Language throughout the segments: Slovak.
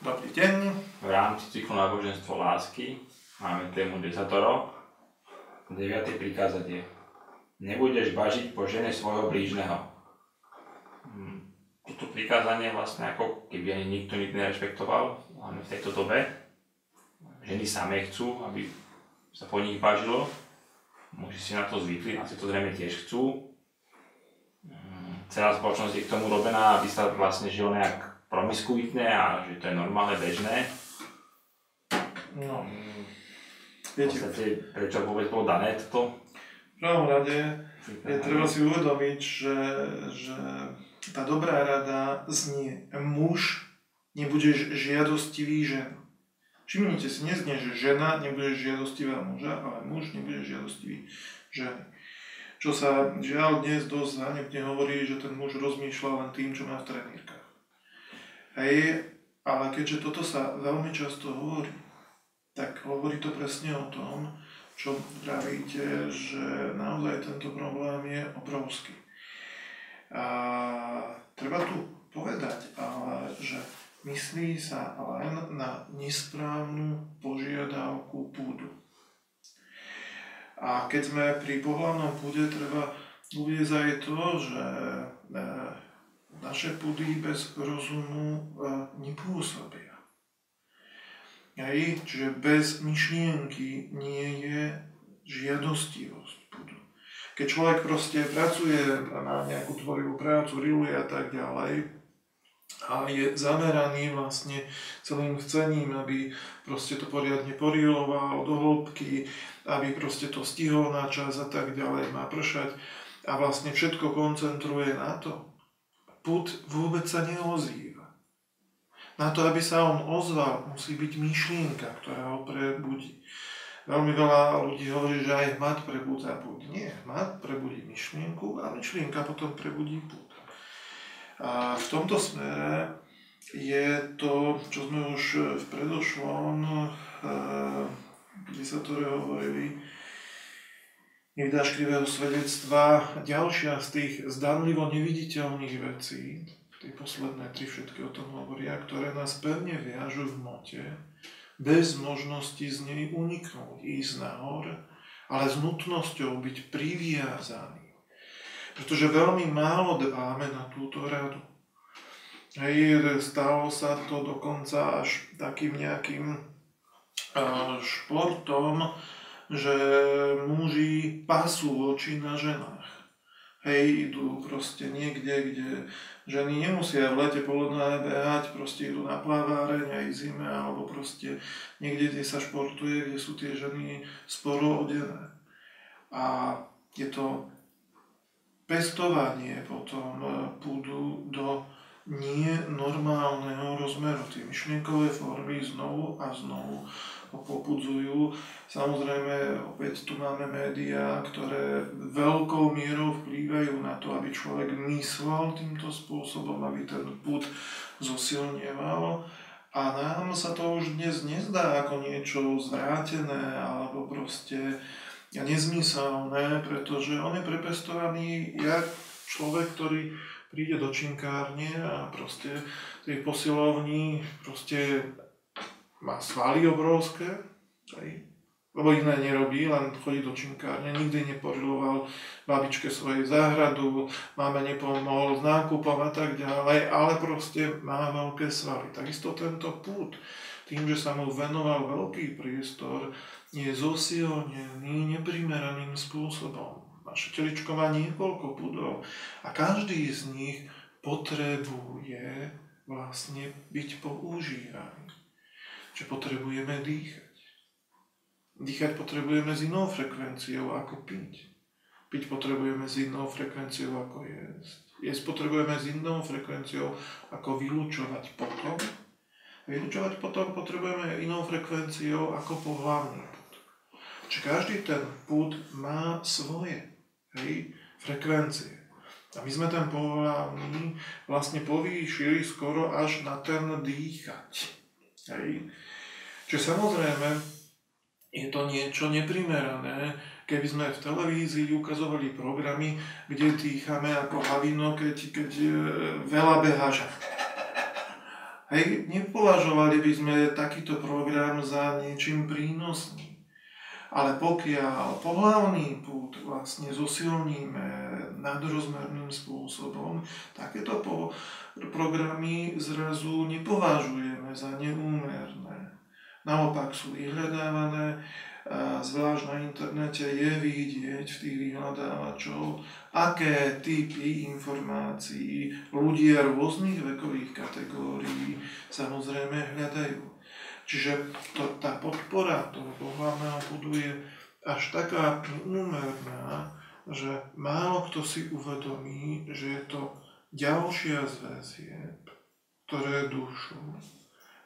Dobrý deň. V rámci cyklu náboženstvo lásky máme tému desatoro. 9. prikázanie. Nebudeš bažiť po žene svojho blížneho. Hm, toto prikázanie vlastne ako keby ani nikto nikdy nerešpektoval, hlavne v tejto dobe. Ženy samé chcú, aby sa po nich bažilo. Muži si na to zvykli, asi to zrejme tiež chcú. Hm, celá spoločnosť je k tomu robená, aby sa vlastne žilo nejak promiskuitné a že to je normálne, bežné. No, V viete, podstate, prečo vôbec bolo dané toto? v prvom rade je treba si uvedomiť, že, že tá dobrá rada znie muž, nebudeš žiadostivý žen. Všimnite si, neznie, že žena nebudeš žiadostivá muža, ale muž nebudeš žiadostivý ženy. Čo sa žiaľ dnes dosť zanebne hovorí, že ten muž rozmýšľa len tým, čo má v trenírkach. Hej, ale keďže toto sa veľmi často hovorí, tak hovorí to presne o tom, čo pravíte, že naozaj tento problém je obrovský. A treba tu povedať, ale že myslí sa len na nesprávnu požiadavku púdu. A keď sme pri pohľavnom púde, treba uviezť aj to, že e, naše pudy bez rozumu e, nepôsobia. Hej, čiže bez myšlienky nie je žiadostivosť pudu. Keď človek proste pracuje na nejakú tvorivú prácu, riluje a tak ďalej, a je zameraný vlastne celým chcením, aby proste to poriadne poriloval do hĺbky, aby proste to stihol na čas a tak ďalej, má pršať a vlastne všetko koncentruje na to. Put vôbec sa neozýva. Na to, aby sa on ozval, musí byť myšlienka, ktorá ho prebudí. Veľmi veľa ľudí hovorí, že aj hmat prebudza púd. Nie, hmat prebudí myšlienku a myšlienka potom prebudí púd. A v tomto smere je to, čo sme už v predošlom, eh, kde sa to hovorili, nevydáš krivého svedectva, ďalšia z tých zdanlivo neviditeľných vecí, tie posledné tri všetky o tom hovoria, ktoré nás pevne viažu v mote, bez možnosti z nej uniknúť, ísť nahor, ale s nutnosťou byť priviazaný. Pretože veľmi málo dbáme na túto radu. Hej, stalo sa to dokonca až takým nejakým športom, že muži pasú oči na ženách. Hej, idú proste niekde, kde ženy nemusia v lete poledné behať, proste idú na plaváreň aj zime, alebo proste niekde, kde sa športuje, kde sú tie ženy sporo odené. A je to pestovanie potom e, pôdu do nie normálneho rozmeru. Tie myšlienkové formy znovu a znovu popudzujú. Samozrejme, opäť tu máme médiá, ktoré veľkou mierou vplývajú na to, aby človek myslel týmto spôsobom, aby ten put zosilnieval. A nám sa to už dnes nezdá ako niečo zvrátené alebo proste nezmyselné, pretože on je prepestovaný jak človek, ktorý príde do činkárne a proste tej posilovni proste má svaly obrovské, hej, lebo iné nerobí, len chodí do činkárne, nikdy neporiloval babičke svojej záhradu, máme nepomohol s nákupom a tak ďalej, ale proste má veľké svaly. Takisto tento pút, tým, že sa mu venoval veľký priestor, je zosilnený neprimeraným spôsobom. Naše teličko má niekoľko pudov a každý z nich potrebuje vlastne byť používaný. Čiže potrebujeme dýchať. Dýchať potrebujeme s inou frekvenciou ako piť. Piť potrebujeme s inou frekvenciou ako jesť. Jesť potrebujeme s inou frekvenciou ako vylúčovať potom. Vylúčovať potom potrebujeme inou frekvenciou ako pohlavný put. Čiže každý ten put má svoje hej, frekvencie. A my sme ten pohľavný vlastne povýšili skoro až na ten dýchať. Hej. Čiže samozrejme je to niečo neprimerané, keby sme v televízii ukazovali programy, kde dýchame ako havino, keď, keď e, veľa beháža. Hej, nepovažovali by sme takýto program za niečím prínosný. Ale pokiaľ pohľavný pút vlastne zosilníme nadrozmerným spôsobom, takéto po programy zrazu nepovažujeme za neúmerné. Naopak sú vyhľadávané, zvlášť na internete je vidieť v tých vyhľadávačov, aké typy informácií ľudia rôznych vekových kategórií samozrejme hľadajú. Čiže to, tá podpora toho pohľadného budu je až taká úmerná, že málo kto si uvedomí, že je to ďalšia z väzieb, ktoré dušu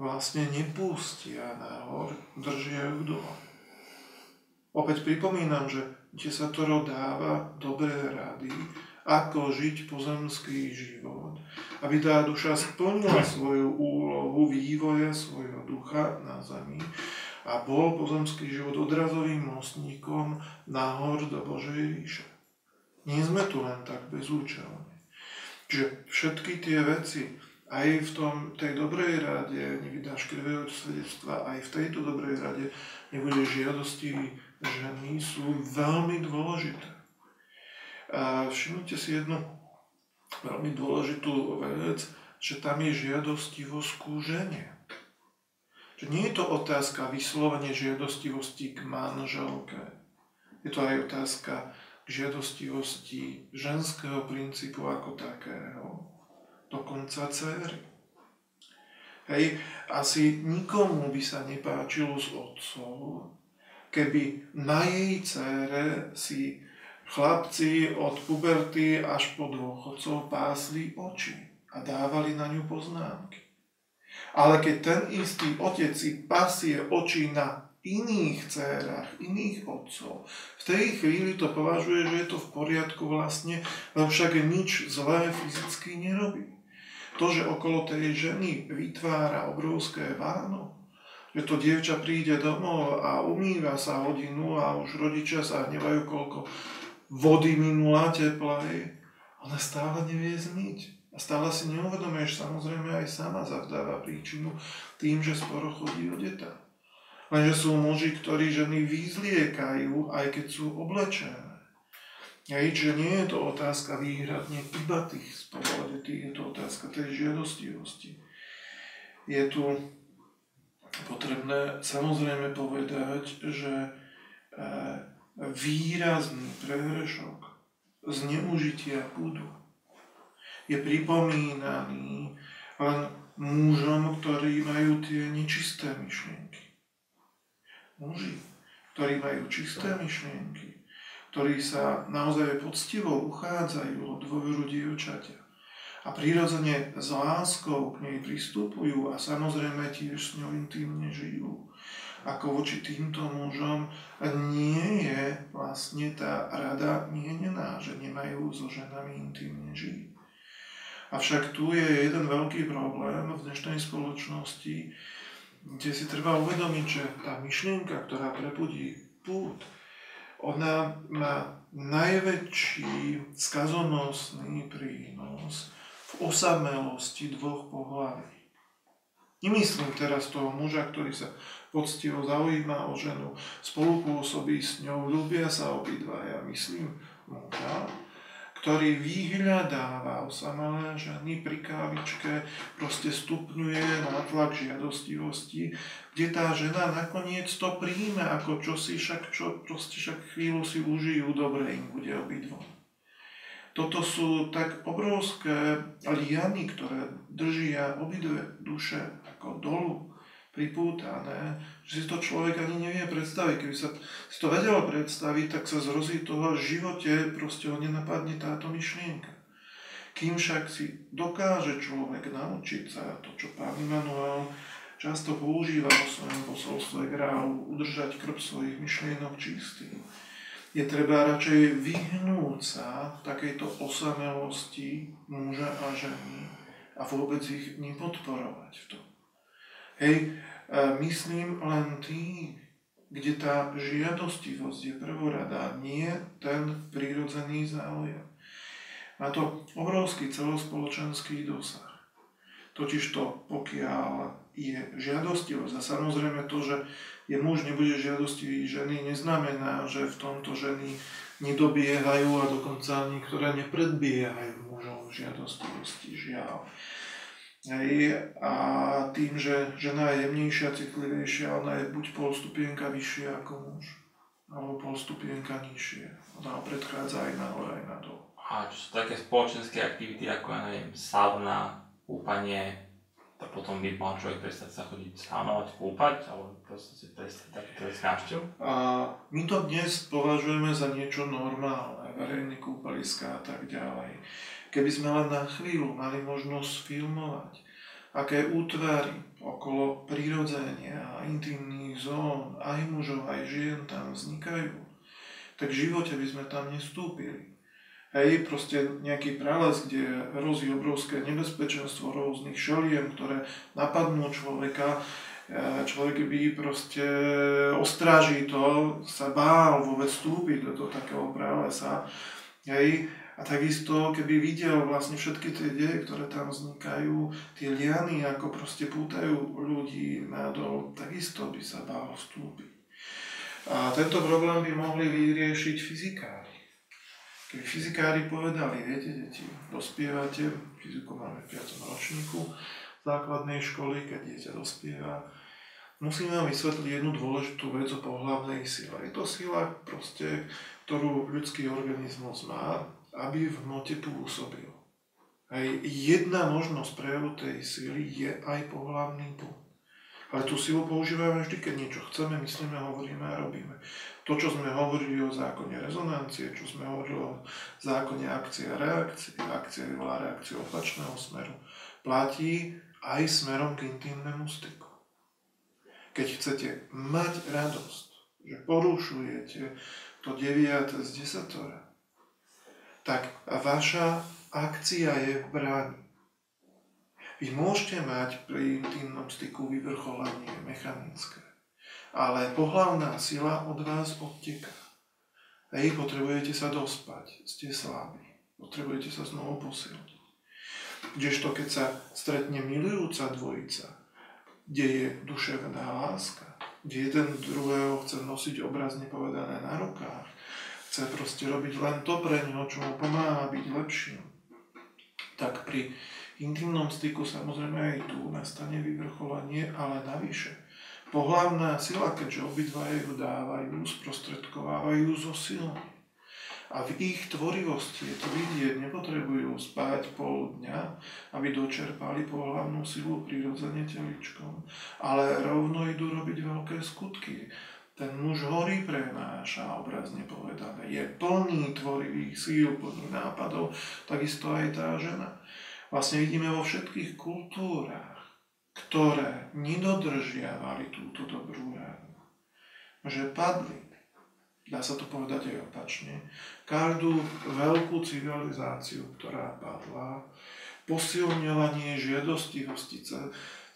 vlastne nepustia nahor, držia ju dole. Opäť pripomínam, že desatoro dáva dobré rady, ako žiť pozemský život, aby tá duša splnila svoju úlohu vývoja svojho ducha na zemi a bol pozemský život odrazovým mostníkom nahor do Božej ríše. Nie sme tu len tak bezúčelne. Čiže všetky tie veci, aj v tom, tej dobrej rade nevydáš krivého svedectva, aj v tejto dobrej rade nebudeš žiadostivý ženy sú veľmi dôležité. A všimnite si jednu veľmi dôležitú vec, že tam je žiadostivosť ku. Že nie je to otázka vyslovene žiadostivosti k manželke. Je to aj otázka k žiadostivosti ženského princípu ako takého. Dokonca céry. Hej, asi nikomu by sa nepáčilo z otcov, keby na jej cére si chlapci od puberty až po dôchodcov pásli oči a dávali na ňu poznámky. Ale keď ten istý otec si pasie oči na iných dcerách, iných otcov, v tej chvíli to považuje, že je to v poriadku vlastne, lebo však nič zlé fyzicky nerobí. To, že okolo tej ženy vytvára obrovské váno, že to dievča príde domov a umýva sa hodinu a už rodičia sa hnevajú, koľko vody minula teplej. Ona stále nevie zmyť. A stále si neuvedomuješ, samozrejme aj sama zavdáva príčinu tým, že sporo chodí o deta. Lenže sú muži, ktorí ženy vyzliekajú, aj keď sú oblečené. Hej, čiže nie je to otázka výhradne iba tých spovedetých, je to otázka tej žiadostivosti. Je tu potrebné samozrejme povedať, že e, výrazný prehrešok zneužitia púdu je pripomínaný len mužom, ktorí majú tie nečisté myšlienky. Muži, ktorí majú čisté myšlienky, ktorí sa naozaj poctivo uchádzajú o dôveru dievčatia a prirodzene s láskou k nej pristupujú a samozrejme tiež s ňou intimne žijú. Ako voči týmto mužom nie je vlastne tá rada mienená, že nemajú so ženami intimne žiť. Avšak tu je jeden veľký problém v dnešnej spoločnosti, kde si treba uvedomiť, že tá myšlienka, ktorá prebudí pút, ona má najväčší skazonosný prínos v osamelosti dvoch pohlaví. Nemyslím teraz toho muža, ktorý sa poctivo zaujíma o ženu, spolupôsobí s ňou, ľúbia sa obidvaja. Myslím muža, ktorý vyhľadáva osamelé ženy pri kávičke, proste stupňuje nátlak žiadostivosti, kde tá žena nakoniec to príjme ako čosi, však čo, proste však chvíľu si užijú, dobre im bude obidvom. Toto sú tak obrovské liany, ktoré držia obidve duše ako dolu pripútané, že si to človek ani nevie predstaviť. Keby sa si to vedelo predstaviť, tak sa zrozí toho živote, proste ho nenapadne táto myšlienka. Kým však si dokáže človek naučiť sa to, čo pán Immanuel často používa vo svojom posolstve grálu, udržať krb svojich myšlienok čistý, je treba radšej vyhnúť sa takejto osamelosti muža a ženy a vôbec ich nepodporovať v tom. Hej, myslím len tých, kde tá žiadostivosť je prvorada, nie ten prírodzený záujem. Má to obrovský celospoločenský dosah. Totižto pokiaľ je žiadostivosť a samozrejme to, že je muž nebude žiadostivý ženy, neznamená, že v tomto ženy nedobiehajú a dokonca niektoré nepredbiehajú mužov žiadostivosti, žiaľ. Hej, a tým, že žena je jemnejšia, citlivejšia, ona je buď pol stupienka vyššia ako muž, alebo pol stupienka nižšie. Ona predchádza aj nahor, aj nadol. A čo sú také spoločenské aktivity, ako ja neviem, sauna, kúpanie, tak potom by mal človek prestať sa chodiť saunovať, kúpať, alebo proste si prestať takýto návštev? A my to dnes považujeme za niečo normálne, verejné kúpaliská a tak ďalej. Keby sme len na chvíľu mali možnosť filmovať, aké útvary okolo prirodzenia a intimných zón aj mužov, aj žien tam vznikajú, tak v živote by sme tam nestúpili. Hej, proste nejaký prales, kde hrozí obrovské nebezpečenstvo rôznych šeliem, ktoré napadnú človeka, človek by proste ostrážito sa bál vôbec vstúpiť do toho takého pralesa. Hej, a takisto, keby videl vlastne všetky tie deje, ktoré tam vznikajú, tie liany, ako proste pútajú ľudí nadol, takisto by sa bál vstúpiť. A tento problém by mohli vyriešiť fyzikári. Keby fyzikári povedali, viete, deti, dospievate, fyziku máme v 5. ročníku základnej školy, keď dieťa dospieva, musíme vám vysvetliť jednu dôležitú vec o pohľavnej sile. Je to sila, proste, ktorú ľudský organizmus má aby v hmote pôsobil. Hej, jedna možnosť prejavu tej síly je aj pohľavný punkt. Ale tú silu používame vždy, keď niečo chceme, myslíme, hovoríme a robíme. To, čo sme hovorili o zákone rezonancie, čo sme hovorili o zákone akcie a reakcie, akcia vyvolá reakciu opačného smeru, platí aj smerom k intimnému styku. Keď chcete mať radosť, že porušujete to deviate z desatora, tak vaša akcia je v bráni. Vy môžete mať pri intimnom styku vyvrcholenie mechanické, ale pohlavná sila od vás odteká. Hej, potrebujete sa dospať, ste slabí, potrebujete sa znovu posilniť. Kdežto keď sa stretne milujúca dvojica, kde je duševná láska, kde jeden druhého chce nosiť obrazne povedané na rukách, chce proste robiť len to pre neho, čo mu pomáha byť lepším, tak pri intimnom styku samozrejme aj tu nastane vyvrcholenie, ale navyše. Pohlavná sila, keďže obidva ju dávajú, sprostredkovávajú zo silou. A v ich tvorivosti je to vidieť, nepotrebujú spať pol dňa, aby dočerpali pohľavnú silu prirodzene teličkom, ale rovno idú robiť veľké skutky ten muž horí prenáša, obrazne povedané. Je plný tvorivých síl, plný nápadov, takisto aj tá žena. Vlastne vidíme vo všetkých kultúrach, ktoré nedodržiavali túto dobrú ránu, že padli. Dá sa to povedať aj opačne. Každú veľkú civilizáciu, ktorá padla, posilnila nie žiadostivosti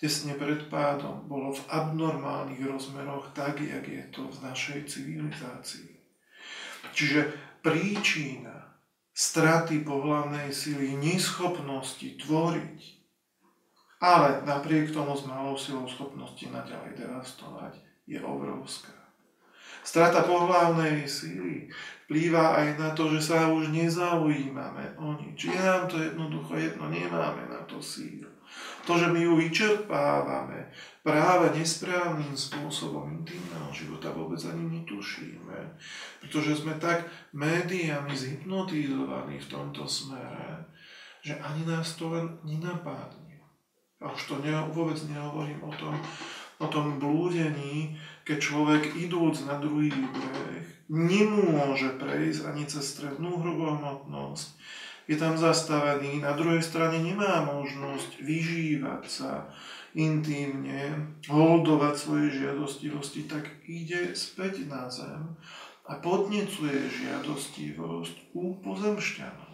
tesne pred pádom bolo v abnormálnych rozmeroch tak, jak je to v našej civilizácii. Čiže príčina straty pohľavnej sily, neschopnosti tvoriť, ale napriek tomu s malou silou schopnosti naďalej devastovať, je obrovská. Strata pohľavnej síly vplýva aj na to, že sa už nezaujímame o nič. Je nám to jednoducho jedno, nemáme na to sílu. To, že my ju vyčerpávame práve nesprávnym spôsobom intimného života, vôbec ani netušíme. Pretože sme tak médiami zhypnotizovaní v tomto smere, že ani nás to len nenapádne. A už to ne, vôbec nehovorím o tom, o tom blúdení, keď človek idúc na druhý breh nemôže prejsť ani cez strednú hrubohmotnosť, je tam zastavený, na druhej strane nemá možnosť vyžívať sa intímne, holdovať svoje žiadostivosti, tak ide späť na zem a podnecuje žiadostivosť u pozemšťanov.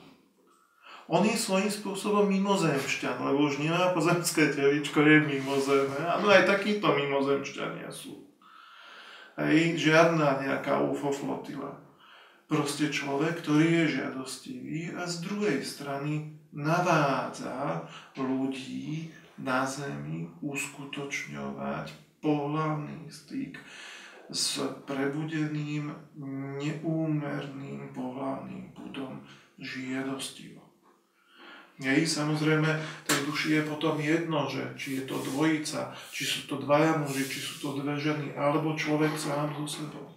On je svojím spôsobom mimozemšťan, lebo už nemá pozemské teličko, je mimozemé. Áno, aj takíto mimozemšťania sú. Hej, žiadna nejaká UFO flotila proste človek, ktorý je žiadostivý a z druhej strany navádza ľudí na zemi uskutočňovať pohľavný styk s prebudeným, neúmerným pohľavným budom žiadostivo. Hej, samozrejme, tej duši je potom jedno, že či je to dvojica, či sú to dvaja muži, či sú to dve ženy, alebo človek sám so sebou.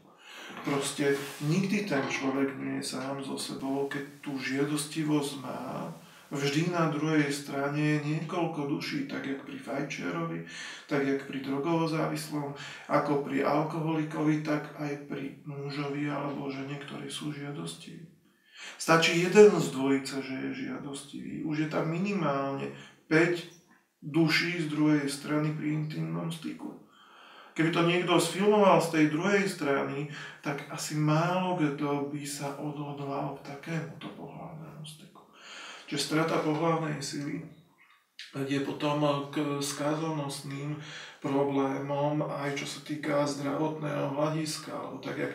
Proste nikdy ten človek nie je sám so sebou, keď tú žiadostivosť má, vždy na druhej strane je niekoľko duší, tak jak pri fajčerovi, tak jak pri drogovozávislom, ako pri alkoholikovi, tak aj pri mužovi alebo žene, ktorí sú žiadostiví. Stačí jeden z dvojice, že je žiadostivý. Už je tam minimálne 5 duší z druhej strany pri intimnom styku. Keby to niekto sfilmoval z tej druhej strany, tak asi málo kto by sa odhodlal k takémuto pohľadnému styku. Čiže strata pohľadnej sily je potom k skázonostným problémom, aj čo sa týka zdravotného hľadiska, alebo tak, jak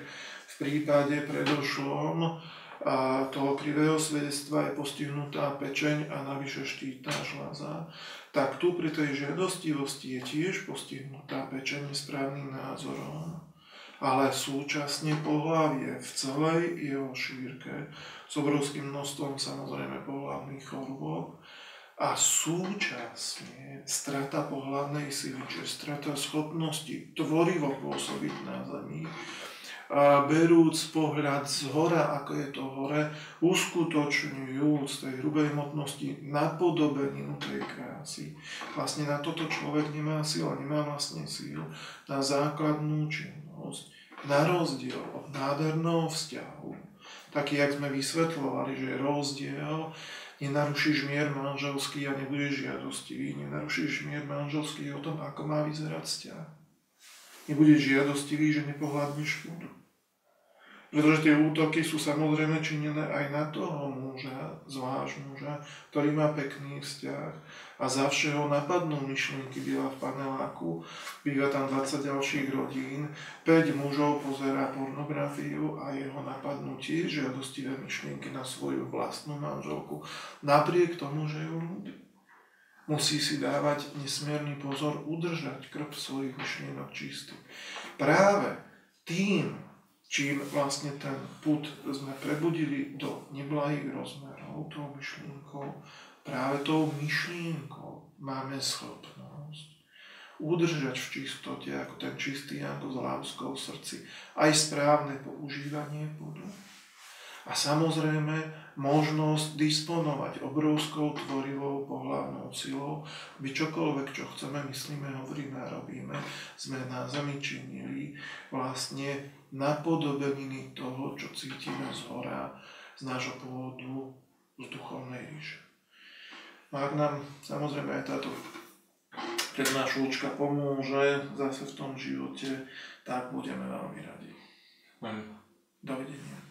v prípade predošlom, a toho krivého svedectva je postihnutá pečeň a navyše štítna žľaza, tak tu pri tej žiadostivosti je tiež postihnutá pečeň nesprávnym názorom, ale súčasne pohlavie v celej jeho šírke s obrovským množstvom samozrejme pohlavných chorôb a súčasne strata pohľadnej sily, čiže strata schopnosti tvorivo pôsobiť na zemi, berúc pohľad z hora, ako je to hore, uskutočňujúc tej hrubej hmotnosti napodobeninu tej krásy. Vlastne na toto človek nemá síl, nemá vlastne síl na základnú činnosť, na rozdiel od nádherného vzťahu, taký, jak sme vysvetľovali, že rozdiel, nenarušíš mier manželský a nebudeš žiadostivý, nenarušíš mier manželský o tom, ako má vyzerať vzťah nebudeš žiadostivý, že nepohľadneš pôdu. Pretože tie útoky sú samozrejme činené aj na toho muža, zvlášť muža, ktorý má pekný vzťah. A za všeho napadnú myšlienky býva v paneláku, býva tam 20 ďalších rodín, 5 mužov pozerá pornografiu a jeho napadnú tiež žiadostivé myšlienky na svoju vlastnú manželku, napriek tomu, že ju ľúbi musí si dávať nesmierny pozor udržať krp svojich myšlienok čistý. Práve tým, čím vlastne ten put sme prebudili do neblahých rozmerov, tou myšlienkou, práve tou myšlienkou máme schopnosť udržať v čistote, ako ten čistý Janko s láskou v srdci, aj správne používanie pudu a samozrejme možnosť disponovať obrovskou tvorivou pohľavnou silou, by čokoľvek, čo chceme, myslíme, hovoríme a robíme, sme na zemi činili vlastne napodobeniny toho, čo cítime z hora, z nášho pôvodu, z duchovnej ríše. No ak nám samozrejme aj táto prednášľučka pomôže zase v tom živote, tak budeme veľmi radi. Dovidenia.